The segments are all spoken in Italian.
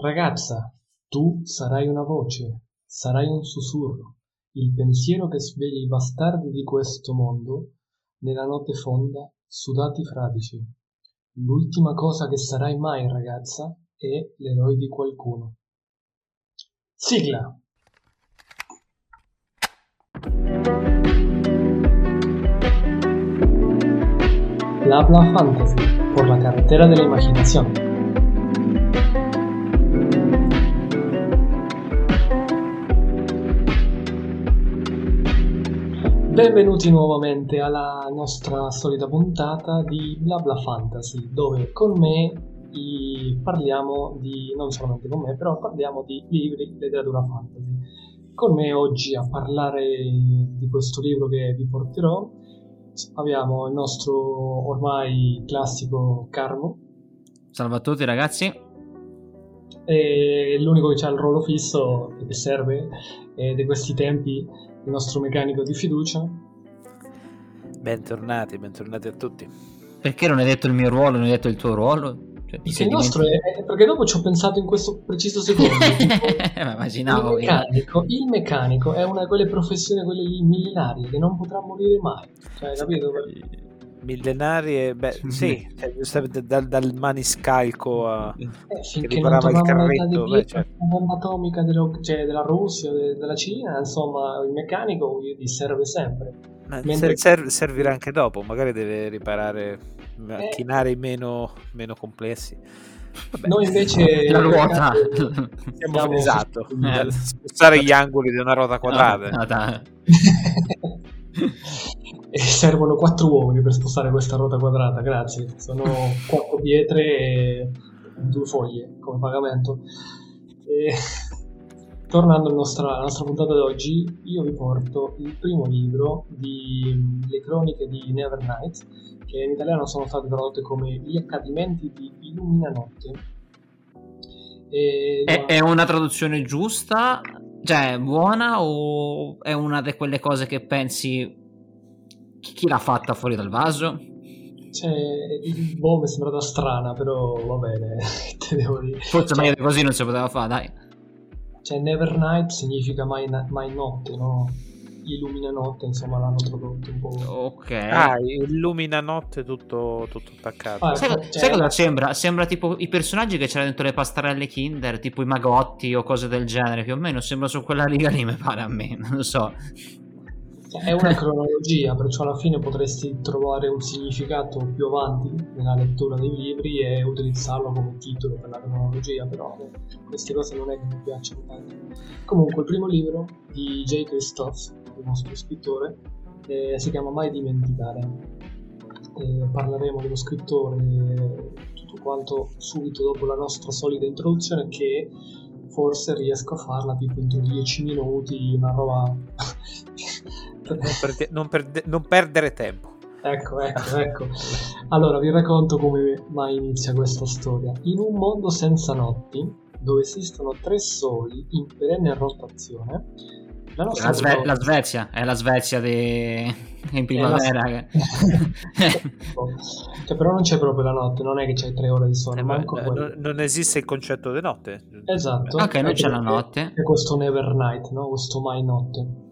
Ragazza, tu sarai una voce, sarai un sussurro, il pensiero che sveglia i bastardi di questo mondo nella notte fonda, sudati fradici. L'ultima cosa che sarai mai, ragazza, è l'eroe di qualcuno. Sigla! Bla Fantasy, por la carretera de la imaginación. Benvenuti nuovamente alla nostra solita puntata di Blabla Fantasy, dove con me parliamo di, non solamente con me, però parliamo di libri, letteratura fantasy. Con me oggi a parlare di questo libro che vi porterò abbiamo il nostro ormai classico Carmo. Salve a tutti ragazzi. E l'unico che ha il ruolo fisso che serve eh, di questi tempi il nostro meccanico di fiducia. Bentornati, bentornati a tutti. Perché non hai detto il mio ruolo, non hai detto il tuo ruolo? Cioè, il nostro è, perché dopo ci ho pensato in questo preciso secondo. Immaginavo. Il meccanico, il meccanico, è una di quelle professioni, quelle lì millenarie, che non potrà morire mai. Cioè, capito? Millenarie, beh, sì, cioè, dal, dal, maniscalco a eh, che riparava il carretto. Beh, certo. La bomba atomica dello, cioè, della Russia, de, della Cina, insomma, il meccanico gli serve sempre. Mentre... Ser- servirà anche dopo, magari deve riparare macchinari eh. meno, meno complessi. Vabbè. Noi invece la ruota siamo esatto, eh. spostare gli angoli di una ruota quadrata. No, no, e servono quattro uomini per spostare questa ruota quadrata, grazie. Sono quattro pietre e due foglie come pagamento. E... Tornando alla nostra, alla nostra puntata d'oggi, io vi porto il primo libro di Le croniche di Nevernight, che in italiano sono state tradotte come Gli accadimenti di Illuminanotte. E... È, è una traduzione giusta? Cioè, buona o è una di quelle cose che pensi chi l'ha fatta fuori dal vaso? Cioè, il boh mi è sembrata strana, però va bene, te devo dire. Forse cioè, meglio così non si poteva fare, dai. Cioè, Never Night significa mai, mai notte, no? Illumina notte, insomma, l'hanno tradotto un po'. Ok. Ah, illumina notte tutto, tutto attaccato. Ah, sai, cioè... sai cosa sembra? Sembra tipo i personaggi che c'erano dentro le pastarelle Kinder, tipo i magotti o cose del genere, più o meno. Sembra su quella riga lì, mi pare a me, non lo so. È una cronologia, perciò alla fine potresti trovare un significato più avanti nella lettura dei libri e utilizzarlo come titolo per la cronologia, però queste cose non è che mi piacciono tanto. Comunque, il primo libro di J. Christoph, il nostro scrittore, eh, si chiama Mai dimenticare. Eh, parleremo dello scrittore tutto quanto subito dopo la nostra solita introduzione che forse riesco a farla tipo entro 10 minuti, una roba non, perde- non, perde- non perdere tempo. Ecco, ecco, ecco. Allora, vi racconto come mai inizia questa storia. In un mondo senza notti, dove esistono tre soli in perenne rotazione, la, la, Sve- la Svezia, è la Svezia de... in primavera. La... cioè, però non c'è proprio la notte, non è che c'è tre ore di sole. Eh, ma non, non, esiste il concetto di notte. Esatto. Ok, non c'è la notte. È questo never night, no? questo mai notte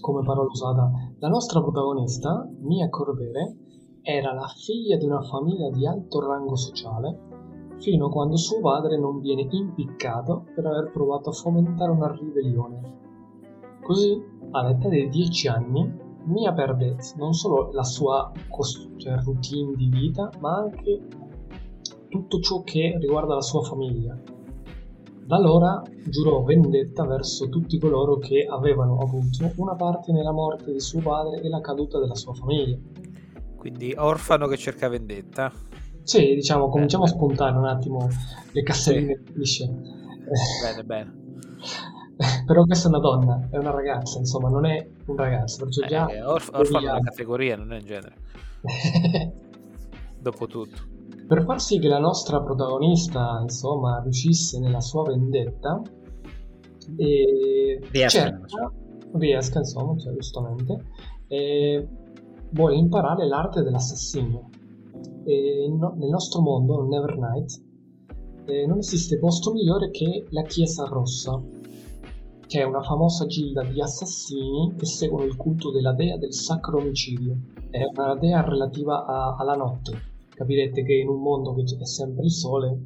come parola usata. La nostra protagonista, Mia Corbere, era la figlia di una famiglia di alto rango sociale fino a quando suo padre non viene impiccato per aver provato a fomentare una ribellione. Così, all'età dei 10 anni, Mia perde non solo la sua cost- cioè, routine di vita, ma anche tutto ciò che riguarda la sua famiglia, da allora giurò vendetta verso tutti coloro che avevano avuto una parte nella morte di suo padre e la caduta della sua famiglia. Quindi orfano che cerca vendetta. Sì, diciamo, cominciamo eh, a spuntare un attimo le casselline sì. Bene, bene. Però questa è una donna, è una ragazza, insomma, non è un ragazzo, perciò già... Eh, orf- orfano è una categoria, non è un genere. Dopo tutto. Per far sì che la nostra protagonista, insomma, riuscisse nella sua vendetta, e riesca, cerca, riesca insomma, cioè, giustamente, e vuole imparare l'arte dell'assassinio. E no, nel nostro mondo, Nevernight, eh, non esiste posto migliore che la Chiesa Rossa, che è una famosa gilda di assassini che seguono il culto della dea del sacro omicidio. È una dea relativa a, alla notte. Capirete che in un mondo che è sempre il sole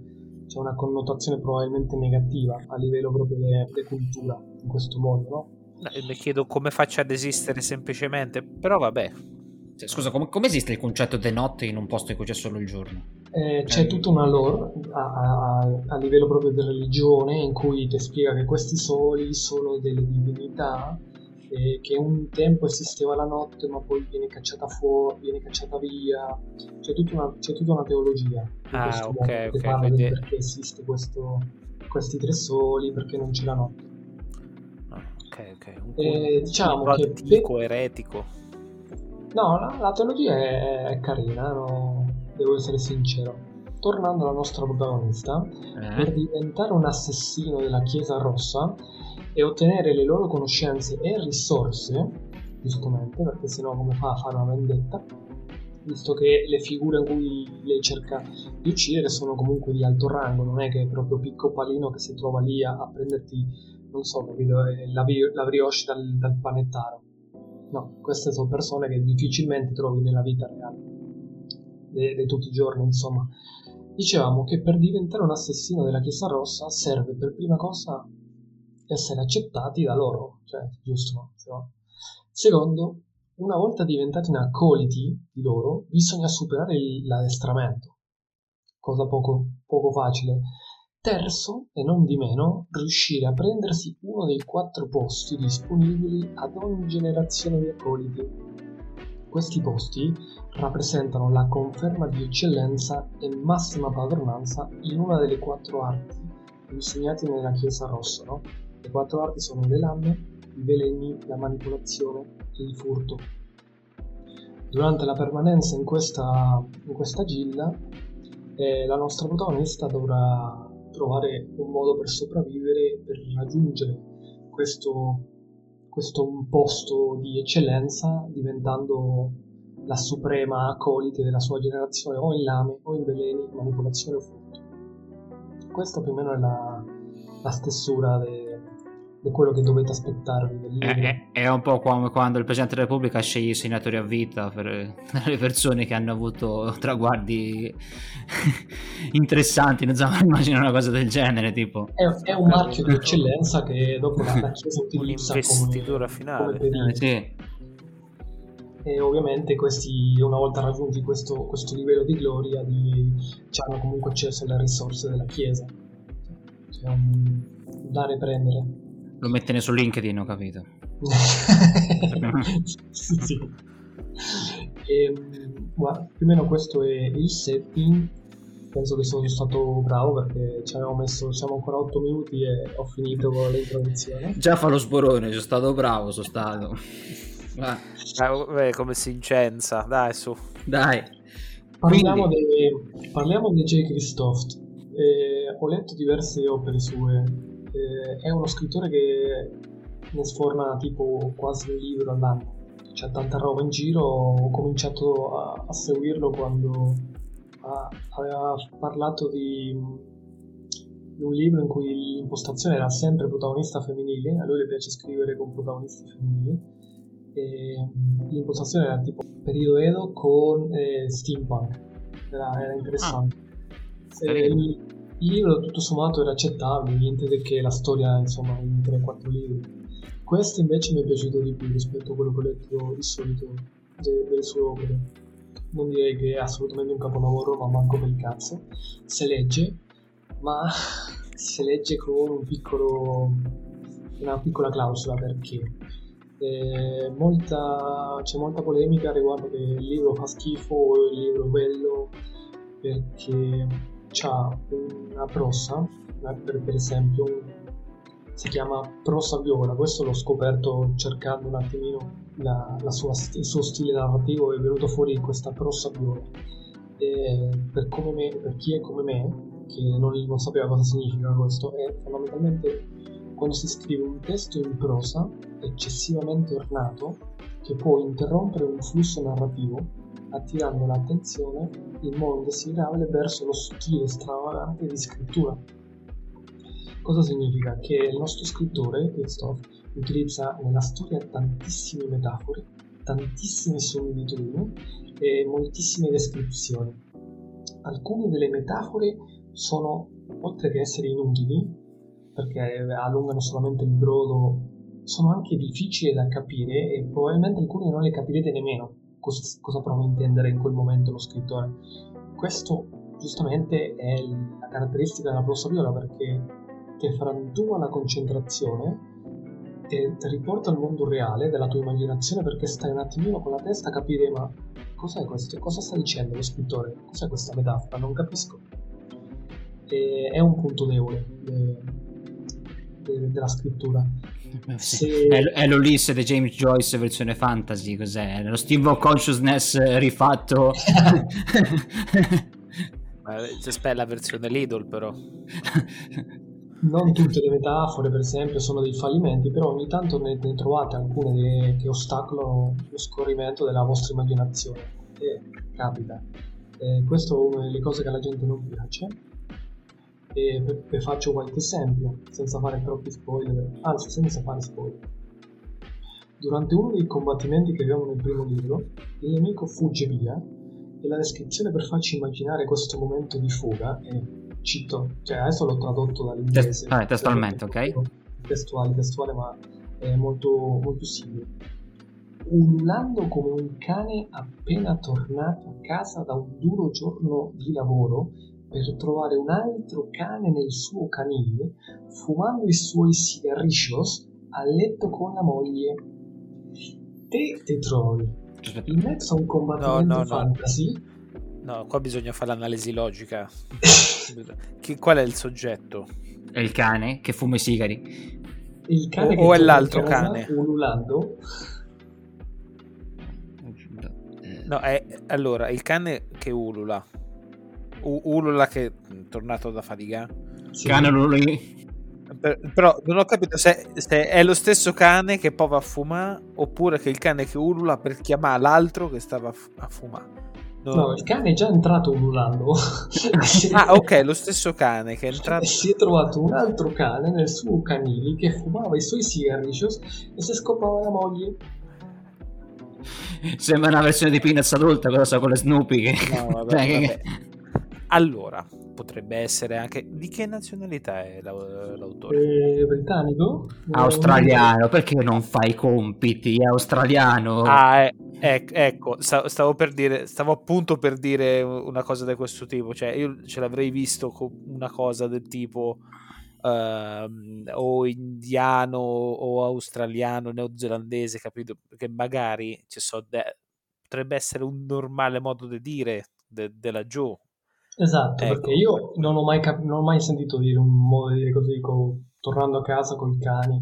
c'è una connotazione probabilmente negativa a livello proprio di cultura in questo mondo, no? Mi chiedo come faccia ad esistere semplicemente, però vabbè. Cioè, scusa, come, come esiste il concetto di notte in un posto in cui c'è solo il giorno? Eh, c'è eh. tutta una lore a, a, a, livello proprio di religione in cui ti spiega che questi soli sono delle divinità e che un tempo esisteva la notte ma poi viene cacciata fuori, viene cacciata via. C'è tutta una, c'è tutta una teologia ah, ok, che ok. parla quindi... perché esiste questo, questi tre soli, perché non c'è la notte. Ah, ok, ok. Un eh, diciamo che antico, eretico. No, la, la teologia è, è carina, no? devo essere sincero. Tornando alla nostra protagonista, eh. per diventare un assassino della Chiesa Rossa e ottenere le loro conoscenze e risorse, giustamente, perché sennò come fa a fare una vendetta, visto che le figure in cui lei cerca di uccidere sono comunque di alto rango, non è che è proprio picco palino che si trova lì a, a prenderti, non so, capito, la, la brioche dal, dal panettaro. No, queste sono persone che difficilmente trovi nella vita reale di tutti i giorni, insomma. Dicevamo che per diventare un assassino della Chiesa Rossa serve per prima cosa essere accettati da loro, cioè, giusto, no? Secondo, una volta diventati in accoliti di loro, bisogna superare l'addestramento, cosa poco, poco facile. Terzo, e non di meno, riuscire a prendersi uno dei quattro posti disponibili ad ogni generazione di accoliti. Questi posti rappresentano la conferma di eccellenza e massima padronanza in una delle quattro arti insegnate nella Chiesa Rossa. No? Le quattro arti sono le lame, i veleni, la manipolazione e il furto. Durante la permanenza in questa, in questa gilda, eh, la nostra protagonista dovrà trovare un modo per sopravvivere, per raggiungere questo, questo posto di eccellenza diventando la suprema acolite della sua generazione o in lame o in veleni, manipolazione o furto. Questa più o meno è la, la stessura di quello che dovete aspettarvi. È, è, un po' come quando il Presidente della Repubblica sceglie i senatori a vita per le persone che hanno avuto traguardi interessanti, non so, immagino una cosa del genere tipo. È, è un marchio di eccellenza che dopo la, Chiesa utilizza come, finale. come eh, sì e ovviamente questi una volta raggiunti questo, questo livello di gloria di, ci hanno comunque accesso alle risorse della chiesa cioè un dare e prendere lo mette su LinkedIn ho capito sì. E, ehm, guarda, più o meno questo è il setting penso che sono stato bravo perché ci abbiamo messo siamo ancora 8 minuti e ho finito con l'introduzione già fa lo sporone sono stato bravo sono stato Ah. Eh, come Sincenza, dai su. Dai. Parliamo, di, parliamo di J. Christoph. Eh, ho letto diverse opere sue. Eh, è uno scrittore che ne sforna tipo quasi un libro all'anno. C'è tanta roba in giro. Ho cominciato a, a seguirlo quando a, aveva parlato di, di un libro in cui l'impostazione era sempre protagonista femminile. A lui le piace scrivere con protagonisti femminili eh, l'impostazione era tipo periodo Edo con eh, steampunk, era, era interessante. Ah, il, libro tutto sommato era accettabile, niente che la storia insomma in 3-4 libri. Questo invece mi è piaciuto di più rispetto a quello che ho letto di solito de, delle sue opere. Non direi che è assolutamente un capolavoro, ma manco per il cazzo. Se legge, ma si legge con un piccolo, una piccola clausola perché molta, c'è molta polemica riguardo che il libro fa schifo o il libro è bello perché ha una prosa, per, per esempio si chiama prosa viola, questo l'ho scoperto cercando un attimino la, la sua, il suo stile narrativo, è venuto fuori questa prosa viola. E per, me, per chi è come me, che non, non sapeva cosa significa questo, è fondamentalmente quando si scrive un testo in prosa eccessivamente ornato che può interrompere un flusso narrativo attirando l'attenzione il mondo si riavole verso lo stile stravagante di scrittura. Cosa significa? Che il nostro scrittore, Christophe, utilizza nella storia tantissime metafore, tantissime similitudini e moltissime descrizioni. Alcune delle metafore sono, oltre che essere inutili, perché allungano solamente il brodo, sono anche difficili da capire e probabilmente alcune non le capirete nemmeno cosa, cosa prova a intendere in quel momento lo scrittore. Questo giustamente è la caratteristica della prosa viola perché ti frantua la concentrazione e ti riporta al mondo reale della tua immaginazione perché stai un attimino con la testa a capire ma cos'è questo? Cosa sta dicendo lo scrittore? Cos'è questa metafora? Non capisco. E è un punto debole de, de, della scrittura. Se... È, è, l'Ulisse di James Joyce versione fantasy, cos'è? Lo stream of consciousness rifatto. C'è la versione Lidl però. non tutte le metafore, per esempio, sono dei fallimenti, però ogni tanto ne, ne trovate alcune che ostacolano lo scorrimento della vostra immaginazione. E capita. E questo è una delle cose che alla gente non piace. E vi faccio qualche esempio, senza fare troppi spoiler, anzi senza fare spoiler. Durante uno dei combattimenti che abbiamo nel primo libro, il nemico fugge via e la descrizione per farci immaginare questo momento di fuga è cito, cioè adesso l'ho tradotto dall'inglese. Ah, testualmente, ok. Testuale, testuale, ma è molto, molto simile. Ululando come un cane appena tornato a casa da un duro giorno di lavoro per trovare un altro cane nel suo canile, fumando i suoi cigarrillos a letto con la moglie. Te ti trovi in mezzo a un combattimento no, no, fantasy. No No, qua bisogna fare l'analisi logica. Chi, qual è il soggetto? È il cane che fuma i sigari. Il cane o, o è l'altro cane? Ululando. No, è allora il cane che ulula. U- ulula che è tornato da fatica. Sì. Cane ululi. Per, però non ho capito se, se, è lo stesso cane che poi va a fumare oppure che il cane che ulula per chiamare l'altro che stava a, fumare. No, il cane è già entrato ululando. ah, ok, lo stesso cane che è entrato. Si è trovato un altro cane nel suo canile che fumava i suoi cigarrillos e si scopava la moglie. Sembra una versione di Peanuts adulta, cosa so, con le Snoopy. Che... No, vabbè, vabbè. Allora, potrebbe essere anche... Di che nazionalità è l'autore? Eh, britannico? Australiano, perché non fai i compiti? È australiano. Ah, è, è, ecco, stavo per dire, stavo appunto per dire una cosa di questo tipo, cioè io ce l'avrei visto con una cosa del tipo... Uh, o indiano o australiano, neozelandese, capito? Perché magari ci so de- potrebbe essere un normale modo di dire de- della Joe Esatto, ecco. perché io non ho, mai cap- non ho mai sentito dire un modo di dire così, co- tornando a casa con i cani.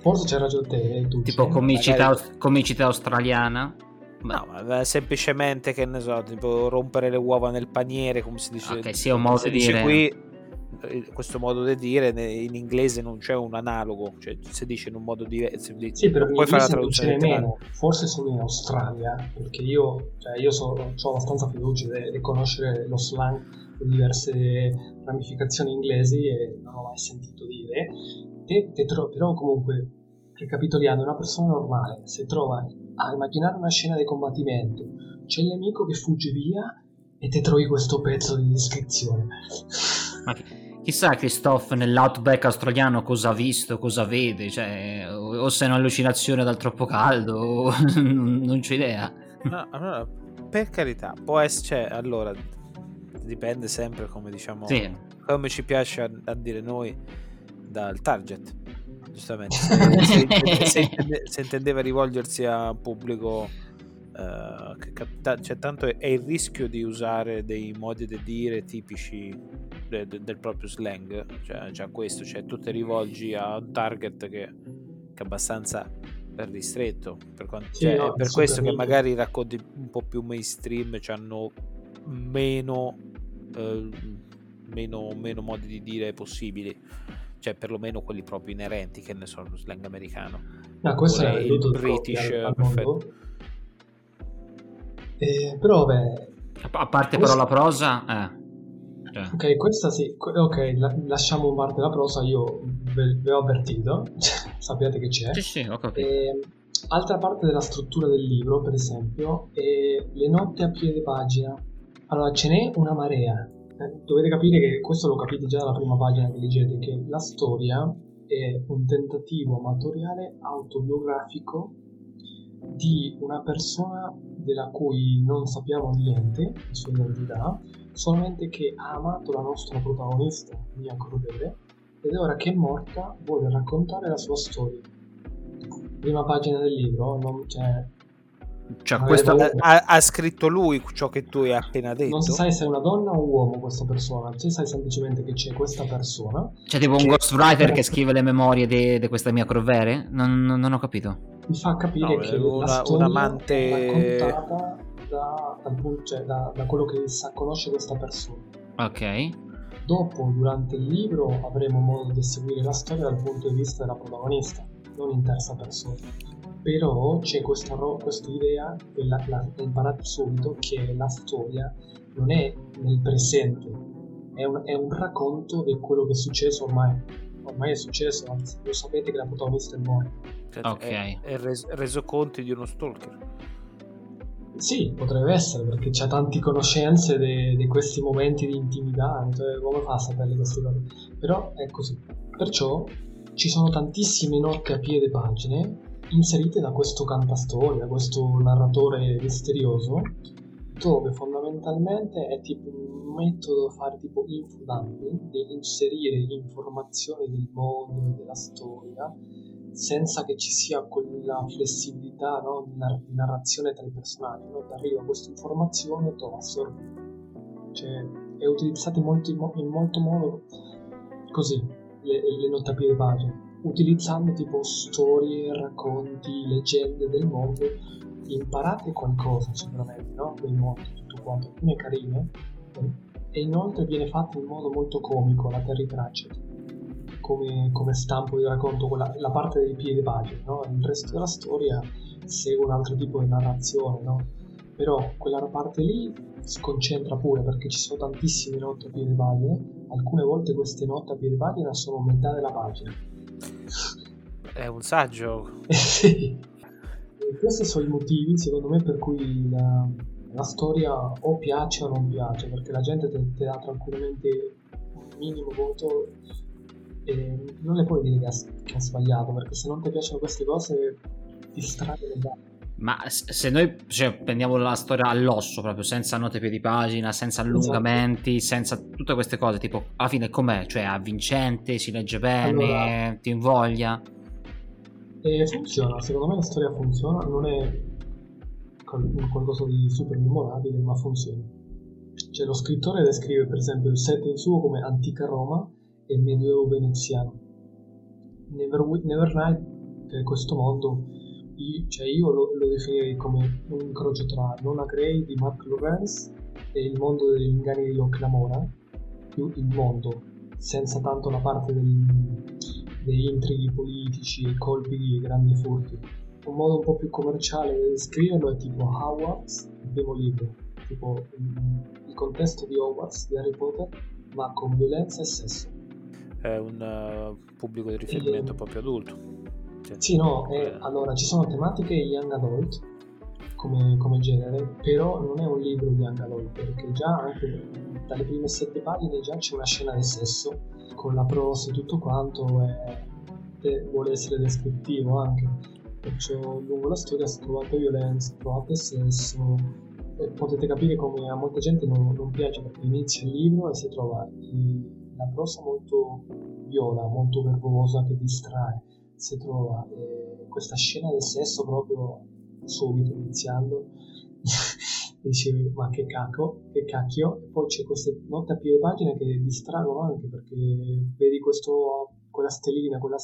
Forse c'è ragione te, eh, tu. Tipo comicità, magari... comicità australiana. No, ma semplicemente che ne so, tipo rompere le uova nel paniere, come si dice. Ok, sì, è un modo di dire. qui questo modo di dire in inglese non c'è un analogo, cioè si dice in un modo diverso. Sì, però puoi fare la traduzione meno. Forse sono in Australia, perché io, cioè io so, ho abbastanza fiducia di conoscere lo slang di diverse ramificazioni inglesi e non ho mai sentito dire. Te, te tro- però comunque, ricapitoliando, una persona normale si trova a immaginare una scena di combattimento, c'è il nemico che fugge via e te trovi questo pezzo di descrizione. Chissà Christophe nell'outback australiano cosa ha visto, cosa vede, cioè, o se è un'allucinazione dal troppo caldo, o... non c'ho idea. No, allora, per carità, può essere, cioè, allora, dipende sempre come diciamo, sì. come ci piace a, a, dire noi dal target, giustamente. Se, se, se, se intendeva rivolgersi a un pubblico Uh, capita- cioè, tanto è, è, il rischio di usare dei modi di dire tipici de- de- del proprio slang, cioè già questo, cioè tu ti rivolgi a un target che, che è abbastanza ristretto, per, quanto, sì, cioè, no, è per questo che magari i racconti un po' più mainstream hanno meno, eh, meno, meno modi di dire possibili cioè perlomeno quelli proprio inerenti che ne sono lo slang americano. No, questo è il British perfetto eh, però beh, A parte però la prosa, eh. Cioè. Ok, questa sì, ok, la, lasciamo parte la prosa, io ve, ve ho avvertito, sappiate che c'è. Sì, sì, ho capito. E, ehm, altra parte della struttura del libro, per esempio, è le notti a piede pagina. Allora, ce n'è una marea. Eh, dovete capire che questo lo capite già dalla prima pagina che leggete, che la storia è un tentativo amatoriale autobiografico di una persona della cui non sappiamo niente, la sua identità, solamente che ha amato la nostra protagonista, Mia Crudele, ed ora che è morta vuole raccontare la sua storia. Prima pagina del libro, non c'è... Cioè, questo ha, ha, scritto lui ciò che tu hai appena detto. Non sai se è una donna o un uomo questa persona, tu sai semplicemente che c'è questa persona. C'è tipo un ghostwriter che scrive le memorie di questa mia Corvere? Non, non, non, ho capito. Mi fa capire no, che una, un amante... è raccontata da, dal, cioè, da, da quello che sa, conosce questa persona. Ok. Dopo, durante il libro, avremo modo di seguire la storia dal punto di vista della protagonista, non in terza persona. Però c'è questa, questa idea, che la, la, imparate subito, che la storia non è nel presente, è un, è un racconto di quello che è successo ormai. Ormai è successo, anzi, lo sapete che la protagonista è morta. Cioè, ok. È, è res- reso conto di uno stalker. Sì, potrebbe essere perché c'ha tante conoscenze di questi momenti di intimità, cioè come fa a sapere queste cose? Però è così. Perciò ci sono tantissime note a piede pagine inserite da questo cantastorie, da questo narratore misterioso, dove fondamentalmente è tipo un metodo fare tipo infodumping, di inserire informazioni del mondo e della storia senza che ci sia quella flessibilità no, di narrazione tra i personaggi. No? Arriva questa informazione e tu assorbi. Cioè, è utilizzata in molto, in molto modo così, le, le piede pagina, utilizzando tipo storie, racconti, leggende del mondo. Imparate qualcosa sicuramente no? del mondo, tutto quanto, alcune carine. E inoltre viene fatto in modo molto comico la Terry Pratchett come, come stampo di racconto quella, la parte dei piedi pagine, no? il resto della storia segue un altro tipo di narrazione, no? Però quella parte lì si concentra pure perché ci sono tantissime note a piedi pagine, alcune volte queste note a piedi pagina sono metà della pagina. È un saggio. sì. E questi sono i motivi, secondo me, per cui la, la storia o piace o non piace, perché la gente ti dà tranquillamente un minimo voto e non le puoi dire che ha, che ha, sbagliato perché se non ti piacciono queste cose ti strade le gambe. Ma se noi cioè, prendiamo la storia all'osso, proprio senza note piedi pagina, senza esatto. allungamenti, esatto. senza tutte queste cose, tipo alla fine com'è? Cioè avvincente, si legge bene, allora, ti invoglia? E funziona, secondo me la storia funziona, non è qualcosa di super memorabile, ma funziona. Cioè lo scrittore descrive per esempio il set in suo come antica Roma e medioevo veneziano. Never, Nevernight, che è questo mondo, io, cioè io lo, lo, definirei come un incrocio tra Nona Grey di Mark Lorenz e il mondo degli inganni di Locke Lamora, più il mondo, senza tanto la parte del, degli intrighi politici e colpi di grandi furti. Un modo un po' più commerciale di descriverlo è tipo Hogwarts, il primo libro, tipo il contesto di Hogwarts di Harry Potter, ma con violenza e sesso è un uh, pubblico di riferimento e... proprio adulto. Cioè, sì, no, è, allora ci sono tematiche young adult come, come, genere, però non è un libro young adult perché già anche dalle prime sette pagine già c'è una scena del sesso con la prosa e tutto quanto e, vuole essere descrittivo anche. Perciò lungo la storia si trovate violenza, trovate sesso, e potete capire come a molta gente non, non piace perché inizia il libro e si trova la prosa molto viola, molto verbosa che distrae, si trova eh, questa scena del sesso proprio subito iniziando e dicevi ma che cacchio, che cacchio? E poi c'è queste note a piede pagina che distraggono anche perché vedi questo, quella stellina quella,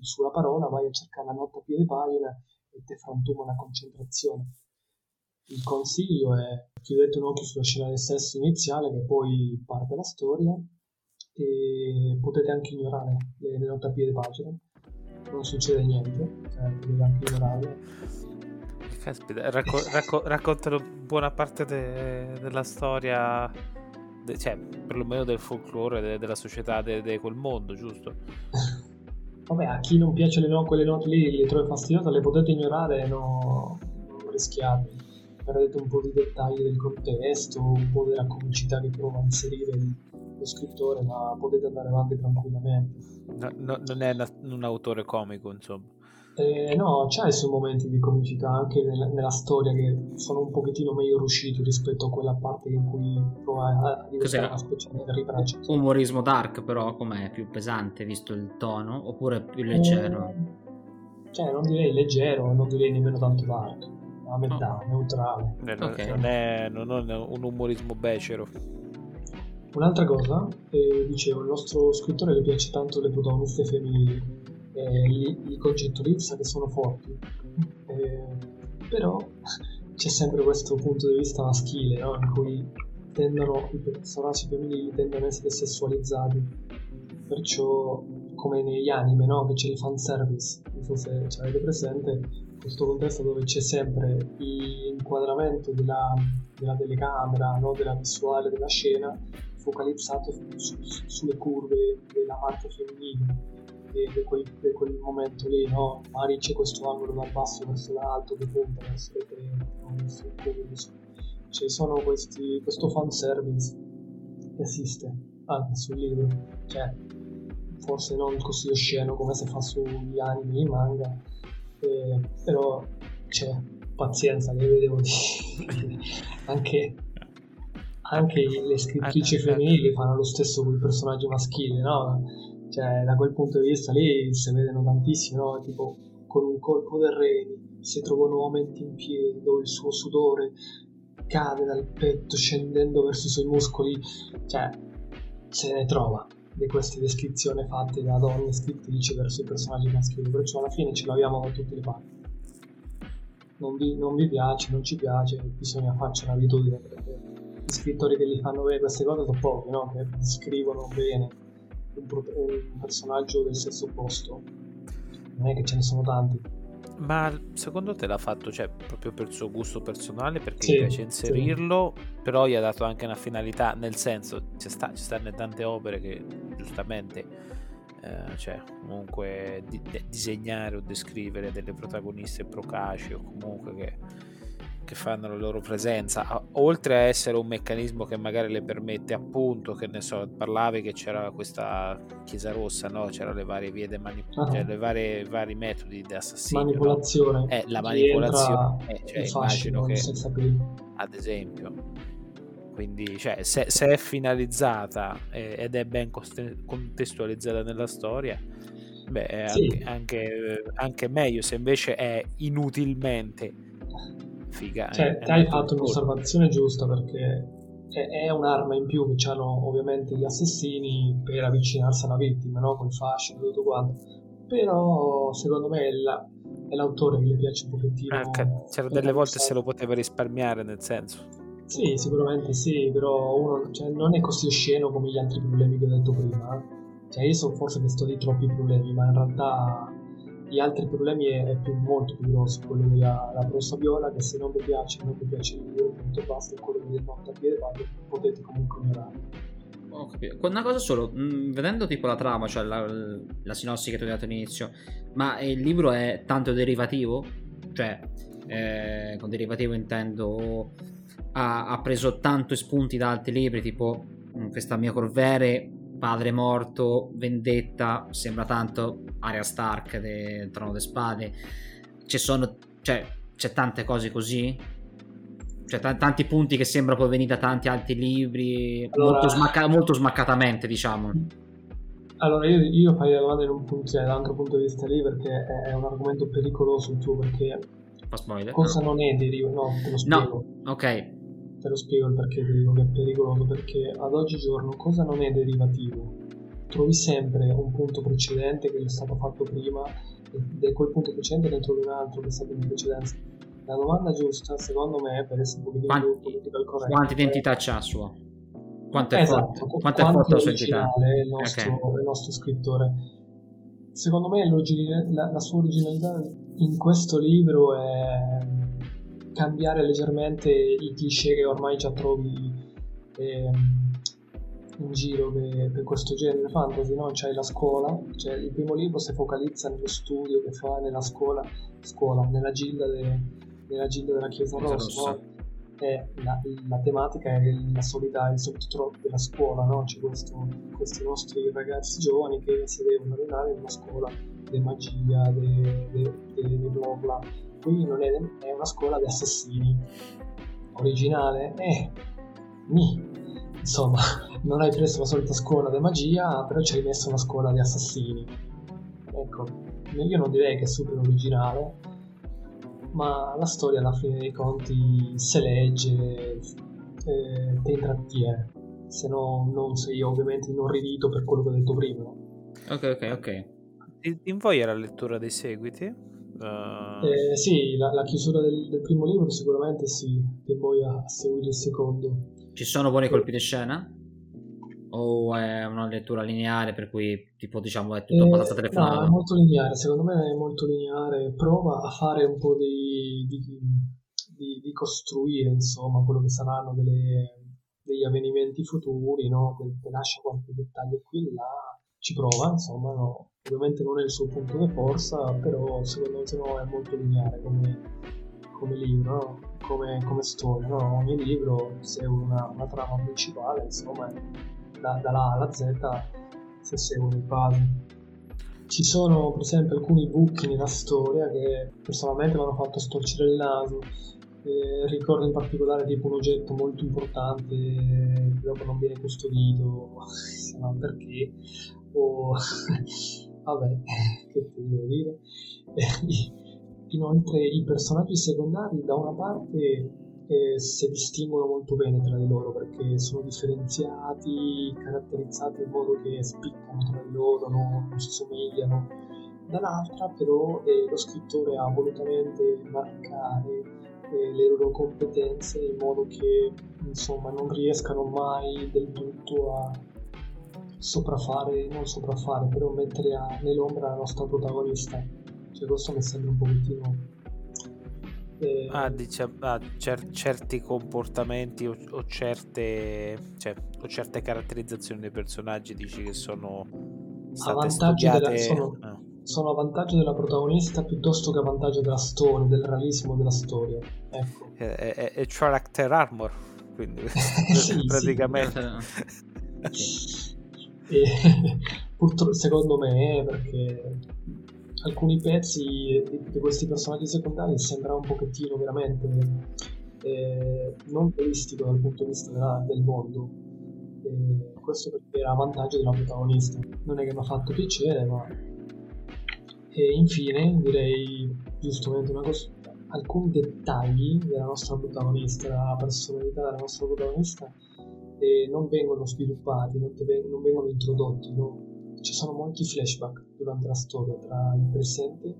sulla parola vai a cercare la nota a piede pagina e ti frantuma la concentrazione. Il consiglio è chiudete un occhio sulla scena del sesso iniziale che poi parte la storia e potete anche ignorare le note a piede pagina non succede niente cioè potete anche ignorarle Caspita, racco- racco- raccontano buona parte de- della storia, de- cioè perlomeno del folklore de- della società di quel mondo, giusto? Vabbè, a chi non piace le no- quelle note lì, le trovi fastidiose, le potete ignorare, no, non rischiate. Perdete un po' di dettagli del contesto, un po' della comicità che prova a inserire lo scrittore, ma potete andare avanti tranquillamente. No, no, non è una- un autore comico, insomma. Eh, no, c'ha i suoi momenti di comicità anche nella, nella storia che sono un pochettino meglio riusciti rispetto a quella parte in cui prova a diventare una specie di ribraccio. Umorismo dark, però, com'è? Più pesante visto il tono? Oppure più leggero? Eh, cioè, non direi leggero, non direi nemmeno tanto dark. A metà, neutrale. Eh, non- Ok. Non, è, non è un umorismo becero. Un'altra cosa, eh, dicevo, il nostro scrittore le piace tanto le protagoniste femminili, eh, li, li concettualizza che sono forti, eh, però c'è sempre questo punto di vista maschile, no? in cui tendono, i personaggi femminili tendono a essere sessualizzati, perciò come negli anime, no? che c'è il fanservice, non so se ci avete presente, questo contesto dove c'è sempre l'inquadramento della, della telecamera, no? della visuale della scena, focalizzato su- su- sulle curve della parte femminile di quel, di quel momento lì, no? Magari c'è questo angolo dal basso verso l'alto che punta verso le culo, Ci sono questi, questo fanservice che esiste anche sul libro, cioè forse non così osceno come se fa sugli anime e manga, eh, però c'è pazienza che vedevo anche anche le scrittrici femminili fanno lo stesso con i personaggi maschili, no? Cioè, da quel punto di vista lì si vedono tantissimi, no? Tipo, con un colpo del reni si trovano momenti in piedi dove il suo sudore cade dal petto scendendo verso i suoi muscoli, cioè, se ne trova di queste descrizioni fatte da donne scrittrici verso i personaggi maschili, perciò alla fine ce l'abbiamo da tutte le parti. Non vi, non vi piace, non ci piace, bisogna farci un'abitudine perché gli scrittori che gli fanno vedere queste cose sono pochi, no? Che scrivono bene un, pro- un personaggio del sesso opposto. Non è che ce ne sono tanti. Ma secondo te l'ha fatto cioè, proprio per il suo gusto personale? Perché Sì, gli piace sì. inserirlo, però gli ha dato anche una finalità, nel senso, ci, sta, ci stanno tante opere che giustamente, eh, cioè, comunque di- de- disegnare o descrivere delle protagoniste procaci o comunque che, che fanno la loro presenza, oltre a essere un meccanismo che magari le permette appunto, che ne so, parlavi che c'era questa Chiesa Rossa, no? C'erano le varie vie, de mani- Ah. cioè le varie, vari metodi di assassinio. no? Manipolazione. Eh, la manipolazione, eh, cioè, immagino che- ad esempio. Quindi, cioè, se, se è finalizzata eh, ed è ben contestualizzata nella storia, beh, è Sì. anche, anche, anche meglio. Se invece è inutilmente figa. Cioè, è- hai fatto un'osservazione giusta perché è, è un'arma in più che hanno ovviamente gli assassini per avvicinarsi alla vittima, no? Col fascino e tutto quanto. Però secondo me è, la- è l'autore che gli piace un pochettino. Anche, c'era delle volte se lo poteva risparmiare, nel senso. Sì, sicuramente sì, però uno cioè, non è così osceno come gli altri problemi che ho detto prima. eh. Cioè, io so forse mi sto di troppi problemi, ma in realtà gli altri problemi è, è più, molto più grosso. Quello della la prosa viola, che se non vi piace, non vi piace libro, punto e basta, quello del notte a piede pari, potete comunque ignorare. Ho capito. Una cosa solo, mh, vedendo tipo la trama, cioè la, la sinossi che tu hai dato all'inizio, ma il libro è tanto derivativo? Cioè, eh, con derivativo intendo ha, ha preso tanto spunti da altri libri, tipo mh, questa mia Corvere, Padre morto, Vendetta, sembra tanto Aria Stark del Trono delle Spade. Ci sono, cioè, c'è tante cose così? Cioè, t- tanti punti che sembra poi venire da tanti altri libri, Allora- molto, smacca- molto smaccatamente, diciamo. Allora, io, io farei la domanda in un punto, cioè, da un altro punto di vista lì, perché è, è un argomento pericoloso il tuo, perché Fa spoiler? cosa non è derivo? No, te lo spiego. No, ok. Te lo spiego il perché ti dico che è pericoloso, perché ad oggigiorno cosa non è derivativo? Trovi sempre un punto precedente che è stato fatto prima e quel punto precedente ne trovi un altro che è stato in precedenza. La domanda giusta, secondo me, per essere un pochettino Quanti- più political correct, Quante è- identità c'ha sua? Quanto è esatto, forte? qu- Quanto è forte la sua entità? originale è il nostro, il nostro scrittore. Secondo me la, la sua originalità in questo libro è, cambiare leggermente i cliché che ormai già trovi eh, in giro per, per, questo genere fantasy, no? C'hai la scuola, cioè il primo libro si focalizza nello studio che fa nella scuola, scuola nella, gilda de, nella gilda della Chiesa Rossa, no? La, la, tematica è la solita, il sottotitolo della scuola, no? C'è questo, questi nostri ragazzi giovani che si devono allenare in una scuola di magia, di bla bla. Qui non è, è una scuola di assassini. Originale? Eh, ni. Insomma, non hai preso la solita scuola di magia, però ci hai messo una scuola di assassini. Ecco, io non direi che è super originale, ma la storia alla fine dei conti se legge, eh, ti intrattiene, se no non sei ovviamente inorridito per quello che ho detto prima. Ok, ok, ok. In voi era la lettura dei seguiti? Uh... Eh, sì, la, la chiusura del, del, primo libro sicuramente sì, in voi a seguire il secondo. Ci sono buoni colpi di scena? O è una lettura lineare per cui tipo diciamo è tutto eh, abbastanza telefonato? No, è molto lineare, secondo me è molto lineare. Prova a fare un po' di, di, di, di costruire insomma quello che saranno delle, degli avvenimenti futuri, no? Te, te lascia qualche dettaglio qui e là, ci prova, insomma, no? Ovviamente non è il suo punto di forza, però secondo me è molto lineare come, come libro, no? come, come, storia. No? Ogni libro segue una, una trama principale, insomma, da, da là alla Z si seguono i puzzle. Ci sono per esempio alcuni buchi nella storia che personalmente mi hanno fatto storcere il naso. Eh, ricordo in particolare tipo un oggetto molto importante che dopo non viene custodito, perché? O vabbè, che ti devo dire? Inoltre i personaggi secondari da una parte eh, si distinguono molto bene tra di loro perché sono differenziati, caratterizzati in modo che spiccano tra di loro, no? non si somigliano. Dall'altra però eh, lo scrittore ha volutamente marcare eh, le loro competenze in modo che insomma non riescano mai del tutto a sopraffare, non sopraffare, però mettere a, nell'ombra la nostra protagonista cioè, questo mi sembra un pochettino... Eh... Ah, dice, ah, cer- certi comportamenti o, o, certe, cioè, o certe caratterizzazioni dei personaggi dici che sono state studiate... Della, sono, ah. sono a vantaggio della protagonista piuttosto che a vantaggio della storia, del realismo della storia. Ecco. È, è, è character armor, quindi sì, praticamente... Sì. E, purtroppo secondo me perché alcuni pezzi di, questi personaggi secondari sembra un pochettino veramente eh, non realistico dal punto di vista della, del mondo. Eh, questo perché era a vantaggio della protagonista. Non è che mi ha fatto piacere, ma... E infine direi giustamente una cosa, alcuni dettagli della nostra protagonista, della personalità della nostra protagonista, eh, non vengono sviluppati, non, te, non vengono introdotti, no? ci sono molti flashback durante la storia tra il presente,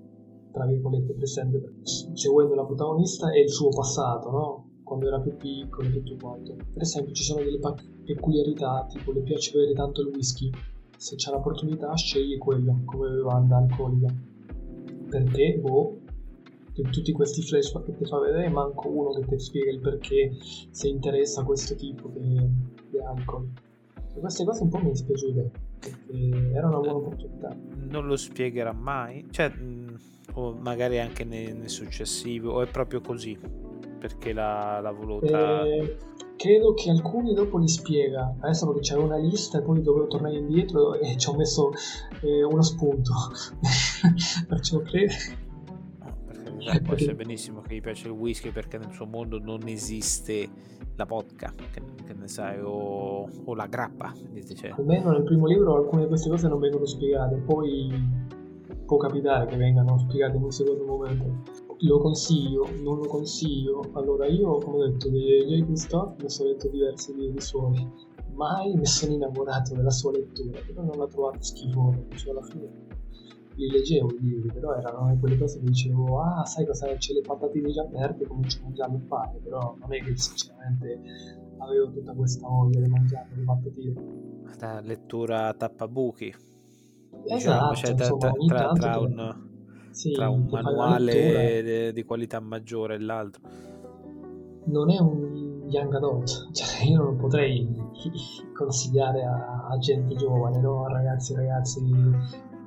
tra virgolette presente, seguendo la protagonista e il suo passato, no? Quando era più piccolo e tutto quanto. Per esempio ci sono delle peculiarità, tipo le piace bere tanto il whisky, se c'è l'opportunità sceglie quello come bevanda alcolica. Perché, boh, in tutti questi flashback che ti fa vedere manco uno che ti spiega il perché si interessa a questo tipo di alcol. E queste cose un po' mi dispiaciute perché era una buona opportunità. Non lo spiegherà mai, cioè, o magari anche nel, nel successivo, o è proprio così perché l'ha, l'ha voluta. Eh, credo che alcuni dopo li spiega. Adesso perché c'era una lista e poi dovevo tornare indietro e ci ho messo eh, uno spunto. Perciò credo. Eh, può essere benissimo che gli piace il whisky perché nel suo mondo non esiste la vodka, che, che ne sai, o, o la grappa. Cioè. Almeno nel primo libro alcune di queste cose non vengono spiegate, poi può capitare che vengano spiegate in un secondo momento. Lo consiglio, non lo consiglio. Allora, io, come ho detto, di J. Christoph mi sono letto diversi libri suoi. Mai mi sono innamorato della sua lettura, però non l'ho trovato schifoso, cioè alla fine li leggevo i libri, però erano quelle cose che dicevo, ah sai cosa, c'è le patatine già aperte, comincio a mangiarle e fare, però non è che sinceramente avevo tutta questa voglia di mangiare le patatine. La lettura tappabuchi. Esatto, diciamo, cioè, insomma, tra, tra, tra, un, sì, tra un manuale di qualità maggiore e l'altro. non è un young adult, cioè io non potrei consigliare a, a gente giovane, no? a ragazzi e ragazzi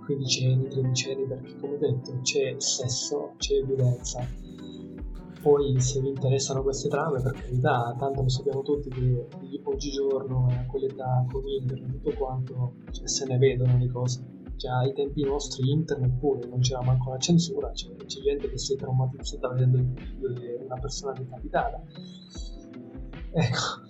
quindicenni, tredicenni, perché come detto c'è sesso, c'è violenza. Poi se vi interessano queste trame, per carità, tanto lo sappiamo tutti che oggigiorno, a quell'età con internet, tutto quanto, cioè, se ne vedono le cose cioè, ai tempi nostri internet pure non c'era manco la censura, cioè, c'è gente che si è traumatizzata vedendo il video di una persona decapitata. Ecco.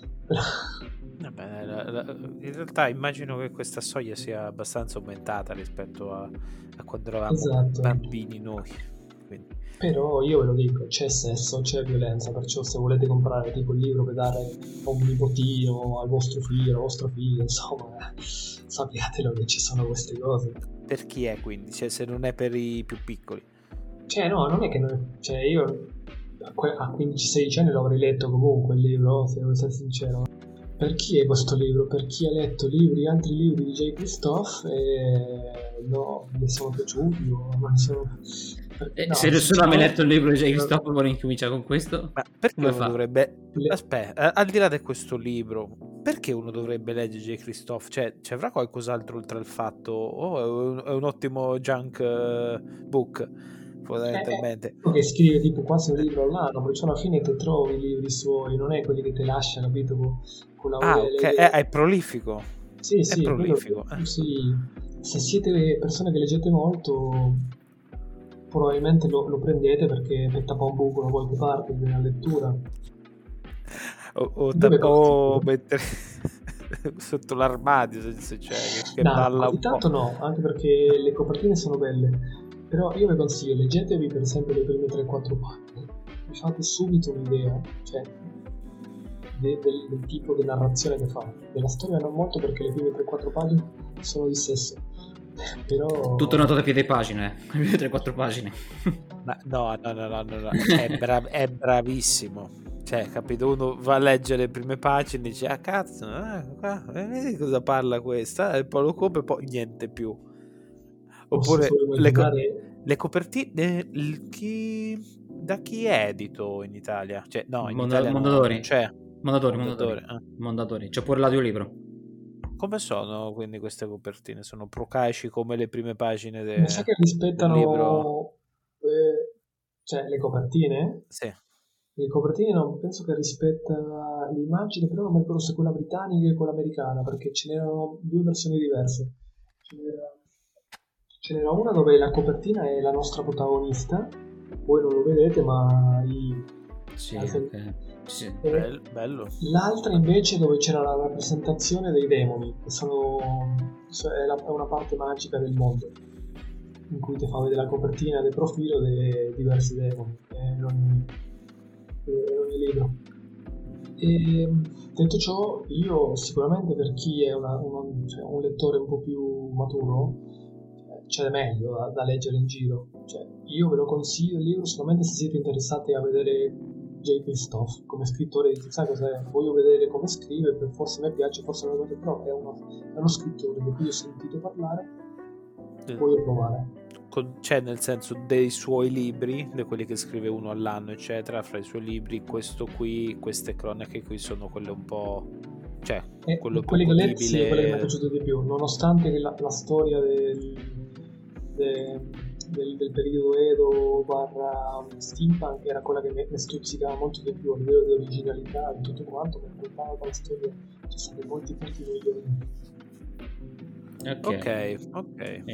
Vabbè, la, la, in realtà immagino che questa soglia sia abbastanza aumentata rispetto a, a quando eravamo esatto. bambini noi. Quindi. Però io ve lo dico, c'è sesso, c'è violenza, perciò se volete comprare tipo il libro per dare a un nipotino, al vostro figlio, al vostro figlio, insomma, sappiatelo che ci sono queste cose. Per chi è quindi? Cioè, se non è per i più piccoli? Cioè, no, non è che noi, cioè, io a 15-16 anni l'avrei letto comunque il libro, se devo essere sincero. Per chi è questo libro? Per chi ha letto libri, altri libri di J. Christophe e no, mi sono piaciuti o non sono... Eh, no, se nessuno ha mai letto il libro di J. Christophe vuole incominciare con questo? Ma perché uno dovrebbe... Aspetta, al di là di questo libro, perché uno dovrebbe leggere J. Christophe? Cioè, ci avrà qualcos'altro oltre al fatto, oh, è un, è un ottimo junk uh, book, fondamentalmente. Eh, che scrive tipo quasi un libro all'anno, perciò alla fine te trovi i libri suoi, non è quelli che te lascia, capito? Con, con la ah, ok, è, è, prolifico. Sì, sì, è prolifico. Quello, sì. Se siete persone che leggete molto, probabilmente lo, lo prendete perché petta un buco da qualche parte nella lettura o, o, ta- o mettere sotto l'armadio se, se c'è che no, balla un tanto po'. no anche perché le copertine sono belle però io vi consiglio leggetevi per esempio le prime 3-4 pagine vi fate subito un'idea cioè de, del, del, tipo di narrazione che fa della storia non molto perché le prime 3-4 pagine sono di sesso però... Tutto notato a piede pagine, eh. 3-4 pagine. Ma no, no, no, no, no, no. È, bra- è bravissimo cioè, capito? Uno va a leggere le prime pagine e dice, ah cazzo, ah, qua, vedi cosa parla questa? E poi lo compra e poi niente più. Oppure le, co- le, copertine, chi, da chi è edito in Italia? Cioè, no, in Mondo, Italia Mondadori. Non c'è. Mondadori, Mondadori. Mondadori. Eh. Mondadori. C'è pure l'audiolibro. Come sono quindi queste copertine? Sono procaici come le prime pagine del Mi sa che rispettano eh, cioè, le copertine? Sì. Le copertine non penso che rispetta l'immagine, però non mi ricordo se quella britannica e quella americana, perché ce n'erano due versioni diverse. Ce n'era, ce n'era una dove la copertina è la nostra protagonista, voi non lo vedete, ma i... Sì, okay. sì. bello. L'altra invece dove c'era la rappresentazione dei demoni, che sono è una parte magica del mondo in cui ti fa vedere la copertina del profilo dei diversi demoni. E non, ogni libro. E, detto ciò, io sicuramente per chi è una, una, cioè un lettore un po' più maturo, eh, c'è meglio da, da, leggere in giro. Cioè, io ve lo consiglio il libro solamente se siete interessati a vedere J. Christophe come scrittore. Sai cos'è? Voglio vedere come scrive, per forse a me piace, forse non mi piace, però è uno, è uno scrittore di cui ho sentito parlare. Voglio provare c'è nel senso dei suoi libri, di quelli che scrive uno all'anno, eccetera, fra i suoi libri, questo qui, queste cronache qui sono quelle un po'... cioè, eh, quello più che letto, sì, quelle che mi è piaciuto di più, nonostante la, la storia del, del, del, del, periodo Edo barra steampunk era quella che mi, mi stuzzicava molto di più a livello di originalità e tutto quanto, per quella la storia ci sono molti punti migliori. Ok, ok. okay.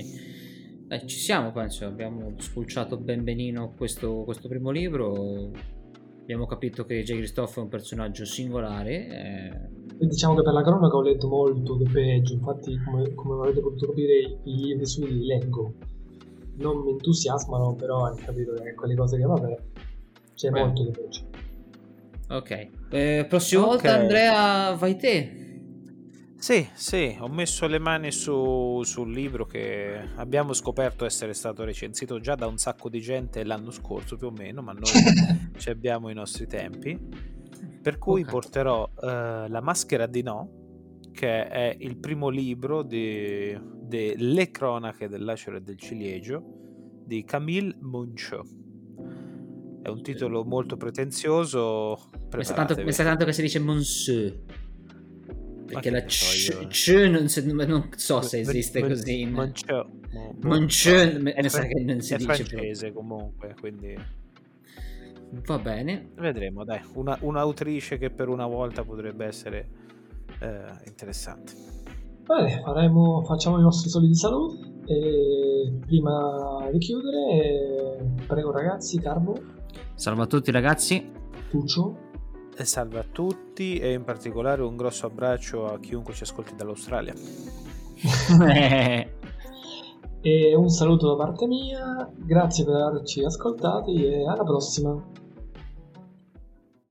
Eh, ci siamo, penso. Abbiamo spulciato ben benino questo, questo primo libro. Abbiamo capito che J. Christophe è un personaggio singolare. Eh... E diciamo che per la cronaca ho letto molto di peggio. Infatti, come, come avete potuto capire, i libri su li leggo. Non mi entusiasmano, però hai capito che quelle cose che vabbè, c'è Beh. molto di peggio. Ok, eh, prossima okay. volta Andrea, vai te. Sì, sì, ho messo le mani su, sul libro che abbiamo scoperto essere stato recensito già da un sacco di gente l'anno scorso più o meno, ma noi ci abbiamo i nostri tempi. Per cui okay. porterò uh, La maschera di No, che è il primo libro di, di Le cronache del lacero e del ciliegio di Camille Munch. è un titolo molto pretenzioso. Mi sa tanto, tanto, che si dice Monsieur. Perché la c, c non, so, non, so se esiste mon, così. Monsieur. Monsieur, mi sa che non si è dice francese comunque, quindi... Va bene. Vedremo, dai. Una, un'autrice che per una volta potrebbe essere eh, interessante. Bene, faremo, facciamo i nostri soliti saluti e prima di chiudere, prego ragazzi, Carbo. Salve a tutti ragazzi. Tuccio. E salve a tutti e in particolare un grosso abbraccio a chiunque ci ascolti dall'Australia. e un saluto da parte mia, grazie per averci ascoltati e alla prossima.